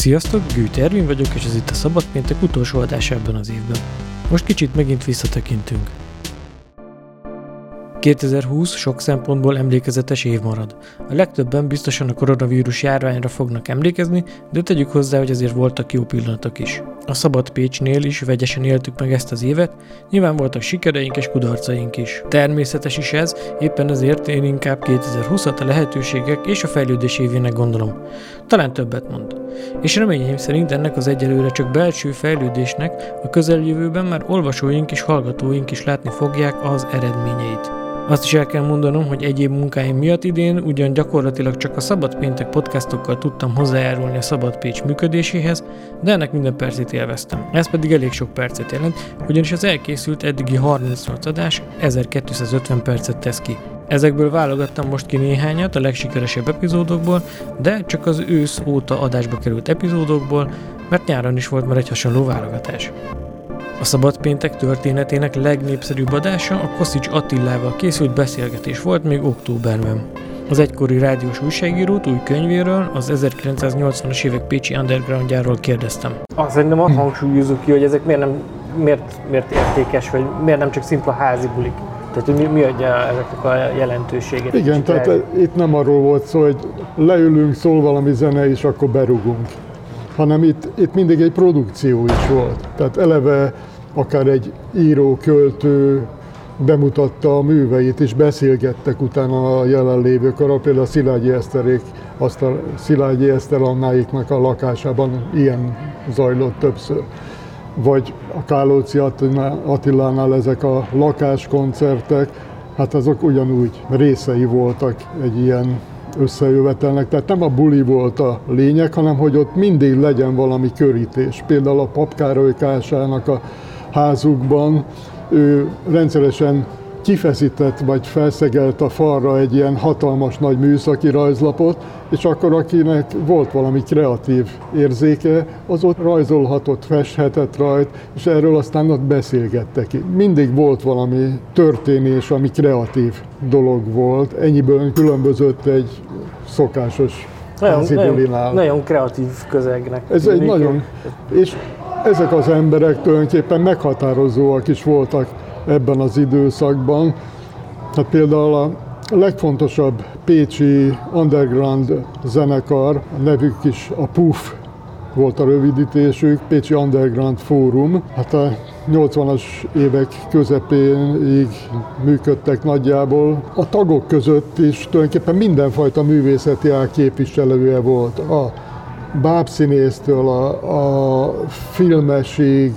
Sziasztok, Gűt Ervin vagyok, és ez itt a Szabad Péntek utolsó adása ebben az évben. Most kicsit megint visszatekintünk. 2020 sok szempontból emlékezetes év marad. A legtöbben biztosan a koronavírus járványra fognak emlékezni, de tegyük hozzá, hogy azért voltak jó pillanatok is. A Szabad Pécsnél is vegyesen éltük meg ezt az évet, nyilván voltak sikereink és kudarcaink is. Természetes is ez, éppen ezért én inkább 2020-at a lehetőségek és a fejlődés évének gondolom. Talán többet mond. És reményeim szerint ennek az egyelőre csak belső fejlődésnek a közeljövőben már olvasóink és hallgatóink is látni fogják az eredményeit. Azt is el kell mondanom, hogy egyéb munkáim miatt idén ugyan gyakorlatilag csak a Szabad Péntek podcastokkal tudtam hozzájárulni a Szabad Pécs működéséhez, de ennek minden percét élveztem. Ez pedig elég sok percet jelent, ugyanis az elkészült eddigi 38 adás 1250 percet tesz ki. Ezekből válogattam most ki néhányat a legsikeresebb epizódokból, de csak az ősz óta adásba került epizódokból, mert nyáron is volt már egy hasonló válogatás. A Szabad Péntek történetének legnépszerűbb adása a Koszics Attilával készült beszélgetés volt még októberben. Az egykori rádiós újságírót új könyvéről, az 1980-as évek Pécsi undergroundjáról kérdeztem. Azt szerintem azt hangsúlyozunk ki, hogy ezek miért, nem, miért, miért értékes, vagy miért nem csak szimpla házi bulik. Tehát mi, mi adja ezeknek a jelentőségét? Igen, tehát el... itt nem arról volt szó, hogy leülünk, szól valami zene, és akkor berugunk hanem itt, itt mindig egy produkció is volt. Tehát eleve akár egy író, költő bemutatta a műveit, és beszélgettek utána a jelenlévők arra, például a Szilágyi Eszterék, azt a Szilágyi Eszter Annáiknak a lakásában ilyen zajlott többször. Vagy a Kálóci Attilánál ezek a lakáskoncertek, hát azok ugyanúgy részei voltak egy ilyen összejövetelnek. Tehát nem a buli volt a lényeg, hanem hogy ott mindig legyen valami körítés. Például a Papkároly Kásának a házukban ő rendszeresen kifeszített vagy felszegelt a falra egy ilyen hatalmas nagy műszaki rajzlapot, és akkor akinek volt valami kreatív érzéke, az ott rajzolhatott, festhetett rajt, és erről aztán ott beszélgettek. Mindig volt valami történés, ami kreatív dolog volt, ennyiből különbözött egy szokásos nagyon, nagyon, nagyon kreatív közegnek. Ez egy nagyon, és ezek az emberek tulajdonképpen meghatározóak is voltak ebben az időszakban. Hát például a legfontosabb pécsi underground zenekar, a nevük is a PUF volt a rövidítésük, Pécsi Underground Fórum. Hát a 80-as évek közepéig működtek nagyjából. A tagok között is tulajdonképpen mindenfajta művészeti ág képviselője volt. A bábszínésztől a, a filmesig,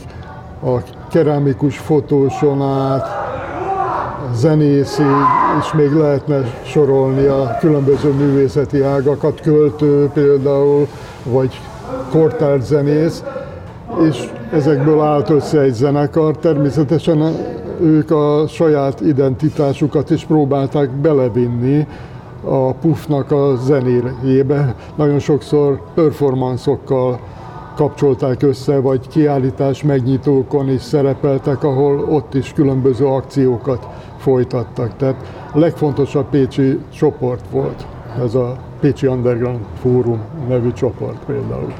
a keramikus fotóson át, a zenészig, és még lehetne sorolni a különböző művészeti ágakat, költő például, vagy kortárs zenész, és ezekből állt össze egy zenekar. Természetesen ők a saját identitásukat is próbálták belevinni a Puffnak a zenéjébe. Nagyon sokszor performanszokkal kapcsolták össze, vagy kiállítás megnyitókon is szerepeltek, ahol ott is különböző akciókat folytattak. Tehát legfontosabb pécsi csoport volt ez a Pécsi Underground Fórum nevű csoport például.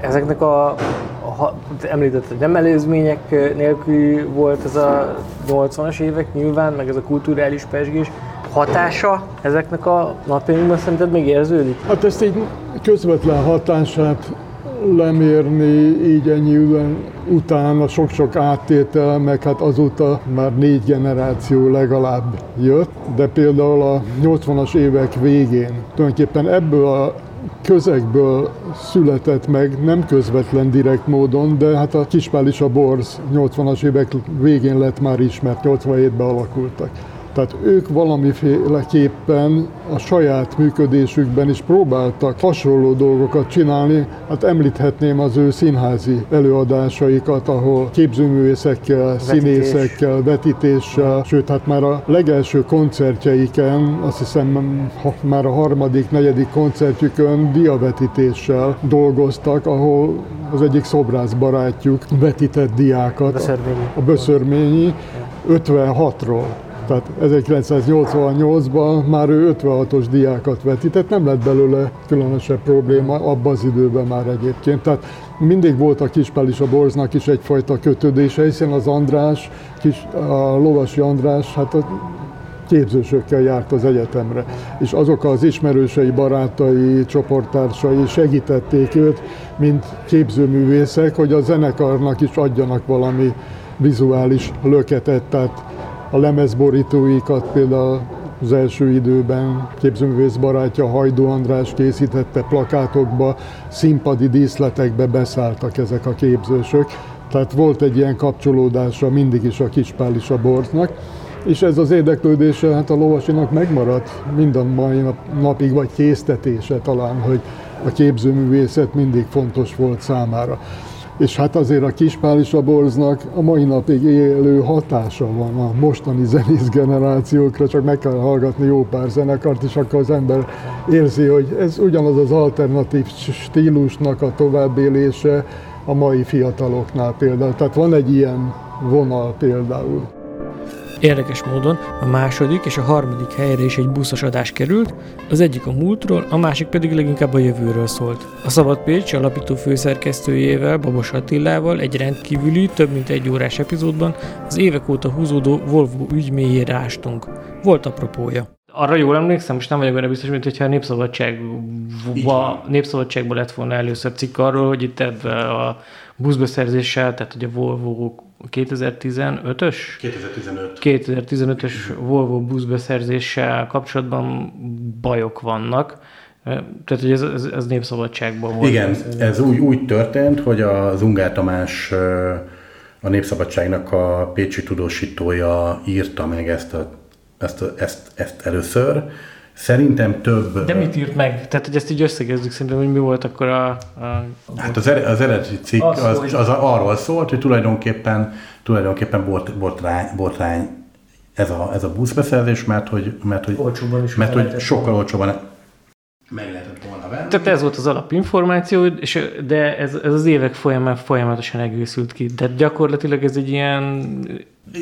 Ezeknek a, a említett, hogy nem előzmények nélkül volt ez a 80-as évek nyilván, meg ez a kulturális pesgés, hatása ezeknek a napjainkban szerinted még érződik? Hát ezt egy közvetlen hatását lemérni így ennyi után a sok-sok áttétel, meg hát azóta már négy generáció legalább jött, de például a 80-as évek végén tulajdonképpen ebből a közegből született meg, nem közvetlen direkt módon, de hát a Kispál is a Borz 80-as évek végén lett már ismert, 87-ben alakultak. Tehát ők valamiféleképpen a saját működésükben is próbáltak hasonló dolgokat csinálni. Hát említhetném az ő színházi előadásaikat, ahol képzőművészekkel, Vetítés. színészekkel, vetítéssel, sőt, hát már a legelső koncertjeiken, azt hiszem már a harmadik, negyedik koncertjükön diavetítéssel dolgoztak, ahol az egyik szobrász barátjuk vetített diákat. Böszörményi. A Böszörményi 56-ról Tehát 1988-ban már ő 56-os diákat vetített, nem lett belőle különösebb probléma abban az időben már egyébként. Tehát mindig volt a Kispál és a Borznak is egyfajta kötődése, hiszen az András, kis, a Lovasi András, hát a képzősökkel járt az egyetemre, és azok az ismerősei, barátai, csoporttársai segítették őt, mint képzőművészek, hogy a zenekarnak is adjanak valami vizuális löketet, tehát a lemezborítóikat például az első időben képzőművész barátja Hajdó András készítette plakátokba, színpadi díszletekbe beszálltak ezek a képzősök, tehát volt egy ilyen kapcsolódása mindig is a Kispál is a Borznak, és ez az érdeklődése hát a lovasinak megmaradt minden mai napig, vagy késztetése talán, hogy a képzőművészet mindig fontos volt számára. És hát azért a Kispál és a Borznak a mai napig élő hatása van a mostani zenész generációkra, csak meg kell hallgatni jó pár zenekart, és akkor az ember érzi, hogy ez ugyanaz az alternatív stílusnak a továbbélése a mai fiataloknál például. Tehát van egy ilyen vonal például. Érdekes módon a második és a harmadik helyre is egy buszos adás került, az egyik a múltról, a másik pedig leginkább a jövőről szólt. A Szabad Pécs alapító főszerkesztőjével, Babos Attilával egy rendkívüli, több mint egy órás epizódban az évek óta húzódó Volvo ügy mélyére ástunk. Volt apropója arra jól emlékszem, most nem vagyok benne biztos, mint hogyha a Népszabadságba, Népszabadságba lett volna először cikk arról, hogy itt ebben a buszbeszerzéssel, tehát hogy a Volvo 2015-ös? 2015. 2015-ös Volvo buszbeszerzéssel kapcsolatban bajok vannak. Tehát, hogy ez, ez, ez népszabadságban volt. Igen, ez úgy, úgy történt, hogy az Ungár Tamás a Népszabadságnak a pécsi tudósítója írta meg ezt, a, ezt, a, ezt, ezt először, Szerintem több... De mit írt meg? Tehát, hogy ezt így összegezzük szerintem, hogy mi volt akkor a... a... Hát az, az eredeti cikk az, az, az, az arról szólt, hogy tulajdonképpen, tulajdonképpen bort, botrány, botrány ez a, ez a buszbeszerzés, mert hogy, mert, hogy, is mert, hogy sokkal olcsóban meg lehetett volna venni. Tehát ez volt az alapinformáció, és, de ez, ez az évek folyamán folyamatosan egészült ki. De gyakorlatilag ez egy ilyen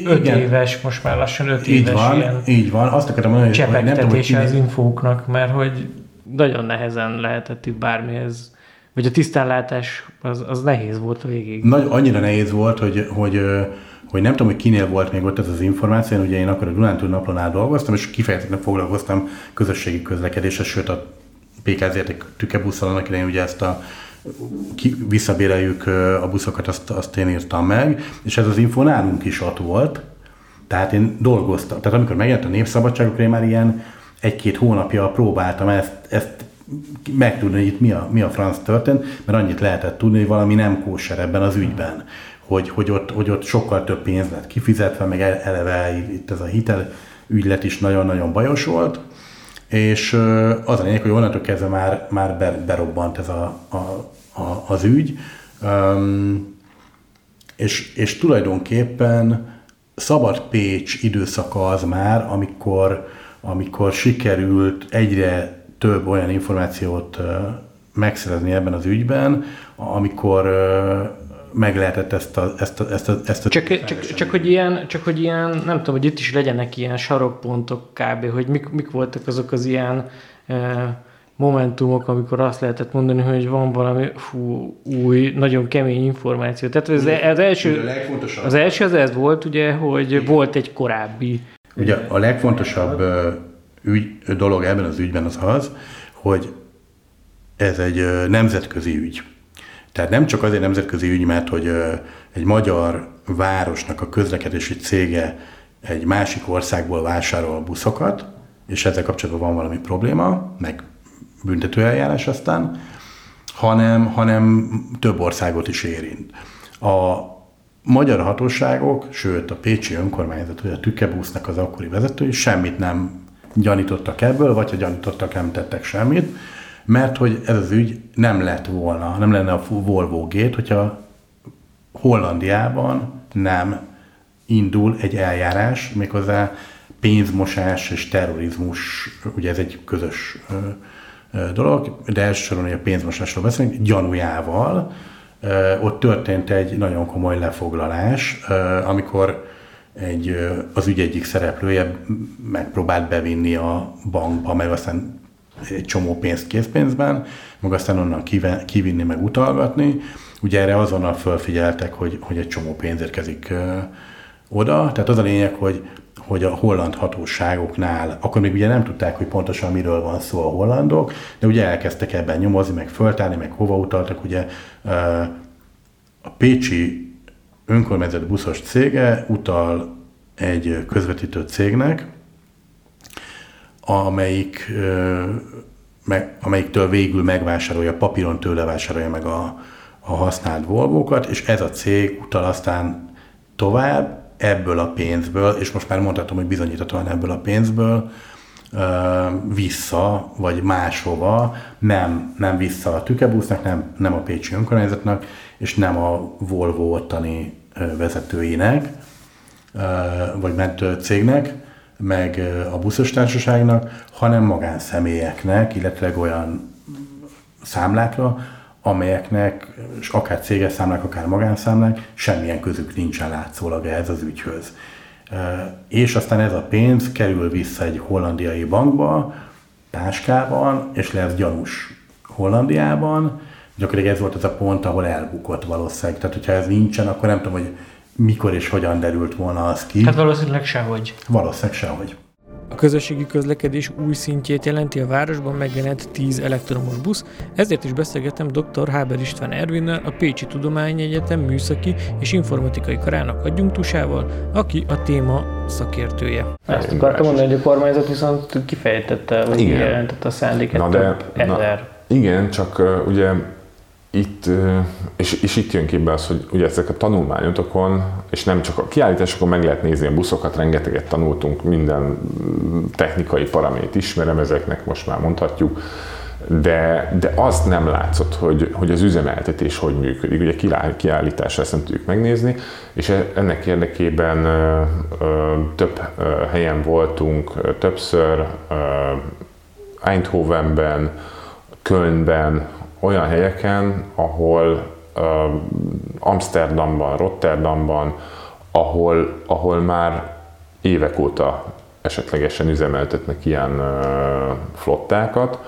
öt Igen. éves, most már lassan öt így éves van, ilyen így van. Azt akarom mondani, hogy nem tudom, hogy az infóknak, mert hogy nagyon nehezen lehetett itt bármihez vagy a tisztánlátás az, az nehéz volt a végig. Nagy, annyira nehéz volt, hogy, hogy, hogy nem tudom, hogy kinél volt még ott ez az információ, ugye én akkor a Dunántúl naplónál dolgoztam, és kifejezetten foglalkoztam közösségi közlekedéssel, sőt a PKZ tükebusszal annak idején ugye ezt a ki, visszabéreljük a buszokat, azt, azt én írtam meg, és ez az info nálunk is ott volt, tehát én dolgoztam. Tehát amikor megjelent a népszabadságokra, én már ilyen egy-két hónapja próbáltam ezt, ezt megtudni, hogy itt mi a, mi a franc történt, mert annyit lehetett tudni, hogy valami nem kóser ebben az ügyben. Hogy, hogy, ott, hogy ott sokkal több pénz lett kifizetve, meg eleve itt ez a hitel ügylet is nagyon-nagyon bajos volt. És az a lényeg, hogy onnantól kezdve már, már berobbant ez a, a, a, az ügy, um, és, és tulajdonképpen Szabad Pécs időszaka az már, amikor, amikor sikerült egyre több olyan információt megszerezni ebben az ügyben, amikor meg lehetett ezt a, ezt a, ezt a, ezt a csak, csak, csak, hogy ilyen, csak hogy ilyen, nem tudom, hogy itt is legyenek ilyen sarokpontok kb., hogy mik, mik voltak azok az ilyen e, momentumok, amikor azt lehetett mondani, hogy van valami fú, új, nagyon kemény információ. Tehát az, az, első, az első az ez volt, ugye, hogy Igen. volt egy korábbi. Ugye a legfontosabb ügy, dolog ebben az ügyben az az, hogy ez egy nemzetközi ügy. Tehát nem csak azért nemzetközi ügy, mert hogy egy magyar városnak a közlekedési cége egy másik országból vásárol buszokat, és ezzel kapcsolatban van valami probléma, meg büntetőeljárás aztán, hanem, hanem több országot is érint. A magyar hatóságok, sőt a Pécsi önkormányzat, vagy a Tükebusznak az akkori vezetői semmit nem gyanítottak ebből, vagy ha gyanítottak, nem tettek semmit, mert hogy ez az ügy nem lett volna, nem lenne a Volvo gét, hogyha Hollandiában nem indul egy eljárás, méghozzá pénzmosás és terrorizmus, ugye ez egy közös dolog, de elsősorban a pénzmosásról beszélünk, gyanújával. Ott történt egy nagyon komoly lefoglalás, amikor egy, az ügy egyik szereplője megpróbált bevinni a bankba, meg aztán egy csomó pénzt készpénzben, meg aztán onnan kivinni, meg utalgatni. Ugye erre azonnal felfigyeltek, hogy, hogy egy csomó pénz érkezik oda. Tehát az a lényeg, hogy, hogy a holland hatóságoknál, akkor még ugye nem tudták, hogy pontosan miről van szó a hollandok, de ugye elkezdtek ebben nyomozni, meg föltárni, meg hova utaltak. Ugye a Pécsi önkormányzat buszos cége utal egy közvetítő cégnek, amelyik, meg, amelyiktől végül megvásárolja, papíron tőle vásárolja meg a, a használt volvókat, és ez a cég utal aztán tovább ebből a pénzből, és most már mondhatom, hogy bizonyíthatóan ebből a pénzből vissza, vagy máshova, nem, nem vissza a tükebusznak, nem, nem a Pécsi önkormányzatnak, és nem a Volvo ottani vezetőinek, vagy mentő cégnek, meg a buszos társaságnak, hanem magánszemélyeknek, illetve olyan számlákra, amelyeknek, és akár céges számlák, akár magánszámlák, semmilyen közük nincsen látszólag ehhez az ügyhöz. És aztán ez a pénz kerül vissza egy hollandiai bankba, táskában, és lesz gyanús Hollandiában. Gyakorlatilag ez volt az a pont, ahol elbukott valószínűleg. Tehát, hogyha ez nincsen, akkor nem tudom, hogy mikor és hogyan derült volna az ki. Hát valószínűleg sehogy. Valószínűleg sehogy. A közösségi közlekedés új szintjét jelenti a városban megjelent 10 elektromos busz, ezért is beszélgetem dr. Háber István Ervinnel, a Pécsi Tudományegyetem műszaki és informatikai karának adjunktusával, aki a téma szakértője. Ezt akartam mondani, hogy a kormányzat viszont kifejtette, vagy jelentette a szándéket na de, Na, igen, csak uh, ugye itt, és, és itt jön képbe az, hogy ugye ezek a tanulmányotokon, és nem csak a kiállításokon meg lehet nézni a buszokat, rengeteget tanultunk, minden technikai paramét ismerem, ezeknek most már mondhatjuk, de, de azt nem látszott, hogy, hogy az üzemeltetés hogy működik. Ugye kiállításra ezt nem tudjuk megnézni, és e, ennek érdekében ö, ö, több ö, helyen voltunk, többször ö, Eindhovenben, Kölnben, olyan helyeken, ahol Amsterdamban, Rotterdamban, ahol, ahol már évek óta esetlegesen üzemeltetnek ilyen flottákat,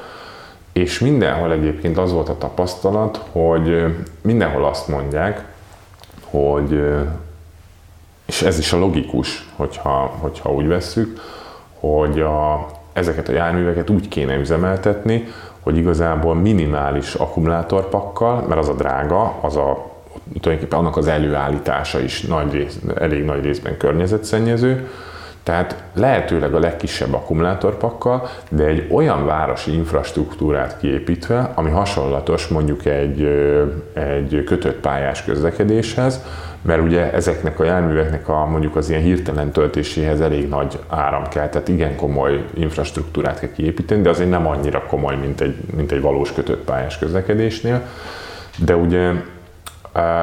és mindenhol egyébként az volt a tapasztalat, hogy mindenhol azt mondják, hogy, és ez is a logikus, hogyha, hogyha úgy vesszük, hogy a, ezeket a járműveket úgy kéne üzemeltetni, hogy igazából minimális akkumulátorpakkal, mert az a drága, az a tulajdonképpen annak az előállítása is nagy rész, elég nagy részben környezetszennyező, tehát lehetőleg a legkisebb akkumulátorpakkal, de egy olyan városi infrastruktúrát kiépítve, ami hasonlatos mondjuk egy, egy kötött pályás közlekedéshez, mert ugye ezeknek a járműveknek a mondjuk az ilyen hirtelen töltéséhez elég nagy áram kell, tehát igen komoly infrastruktúrát kell kiépíteni, de azért nem annyira komoly, mint egy, mint egy valós kötött pályás közlekedésnél. De ugye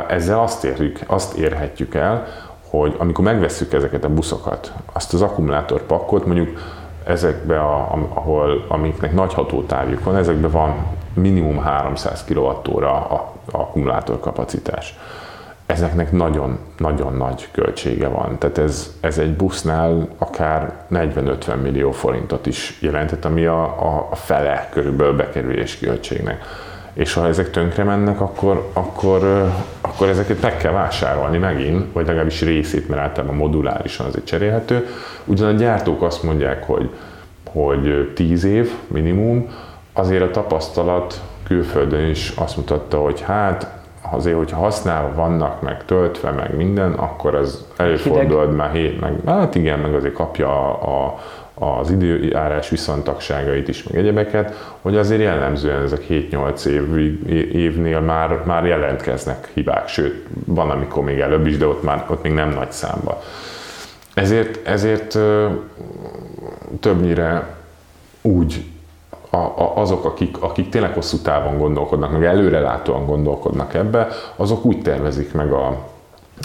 ezzel azt, érjük, azt érhetjük el, hogy amikor megvesszük ezeket a buszokat, azt az akkumulátorpakkot mondjuk ezekbe, a, ahol, amiknek nagy hatótávjuk van, ezekben van minimum 300 kWh a, akkumulátor kapacitás. Ezeknek nagyon-nagyon nagy költsége van. Tehát ez, ez egy busznál akár 40-50 millió forintot is jelentett, ami a, a, a fele körülbelül bekerülési költségnek és ha ezek tönkre mennek, akkor, akkor, akkor ezeket meg kell vásárolni megint, vagy legalábbis részét, mert általában modulárisan azért cserélhető. Ugyan a gyártók azt mondják, hogy, hogy 10 év minimum, azért a tapasztalat külföldön is azt mutatta, hogy hát azért, hogyha használva vannak, meg töltve, meg minden, akkor az előfordul már hét, meg hát igen, meg azért kapja a, a az időjárás viszontagságait is, meg egyebeket, hogy azért jellemzően ezek 7-8 év, évnél már, már jelentkeznek hibák, sőt, van amikor még előbb is, de ott, már, ott még nem nagy számba. Ezért, ezért többnyire úgy a, a, azok, akik, akik tényleg hosszú távon gondolkodnak, meg előrelátóan gondolkodnak ebbe, azok úgy tervezik meg a,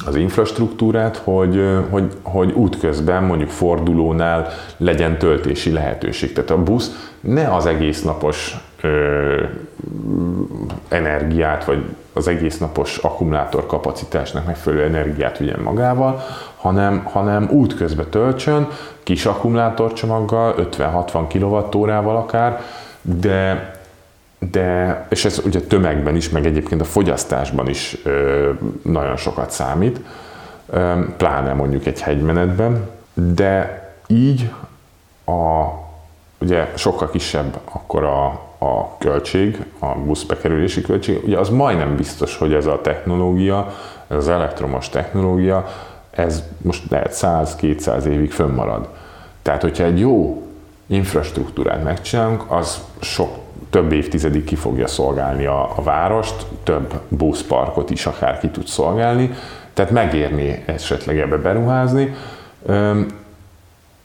az infrastruktúrát, hogy, hogy, hogy útközben, mondjuk fordulónál legyen töltési lehetőség. Tehát a busz ne az egész napos ö, energiát, vagy az egész napos akkumulátor kapacitásnak megfelelő energiát vigyen magával, hanem, hanem útközben töltsön, kis akkumulátorcsomaggal, 50-60 kWh-val akár, de, de, és ez ugye tömegben is, meg egyébként a fogyasztásban is ö, nagyon sokat számít, ö, pláne mondjuk egy hegymenetben, de így a, ugye sokkal kisebb akkor a, a költség, a buszbekerülési költség, ugye az majdnem biztos, hogy ez a technológia, ez az elektromos technológia, ez most lehet 100-200 évig fönnmarad. Tehát, hogyha egy jó infrastruktúrát megcsinálunk, az sok több évtizedig ki fogja szolgálni a, a várost, több buszparkot is akár ki tud szolgálni, tehát megérni esetleg ebbe beruházni,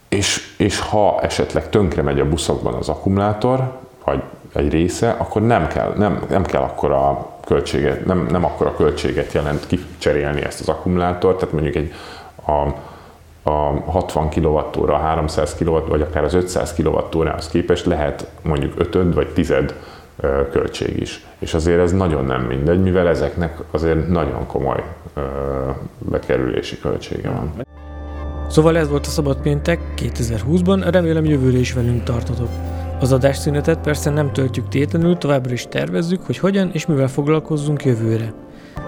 és, és ha esetleg tönkre megy a buszokban az akkumulátor, vagy egy része, akkor nem kell, nem, nem kell akkor a költséget, nem, nem akkor a költséget jelent kicserélni ezt az akkumulátort, tehát mondjuk egy a, a 60 kWh, 300 kW, vagy akár az 500 kWh-hoz képest lehet mondjuk ötöd vagy tized költség is. És azért ez nagyon nem mindegy, mivel ezeknek azért nagyon komoly bekerülési költsége van. Szóval ez volt a Szabad Péntek 2020-ban, remélem jövőre is velünk tartotok. Az adásszünetet persze nem töltjük tétlenül, továbbra is tervezzük, hogy hogyan és mivel foglalkozzunk jövőre.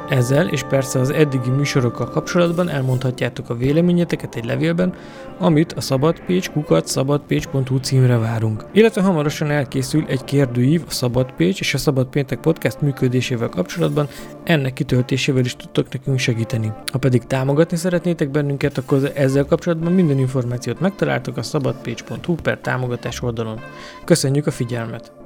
Ezzel és persze az eddigi műsorokkal kapcsolatban elmondhatjátok a véleményeteket egy levélben, amit a szabadpécs kukat szabadpécs.hu címre várunk. Illetve hamarosan elkészül egy kérdőív a Szabadpécs és a Szabad podcast működésével kapcsolatban, ennek kitöltésével is tudtok nekünk segíteni. Ha pedig támogatni szeretnétek bennünket, akkor ezzel kapcsolatban minden információt megtaláltok a szabadpécs.hu per támogatás oldalon. Köszönjük a figyelmet!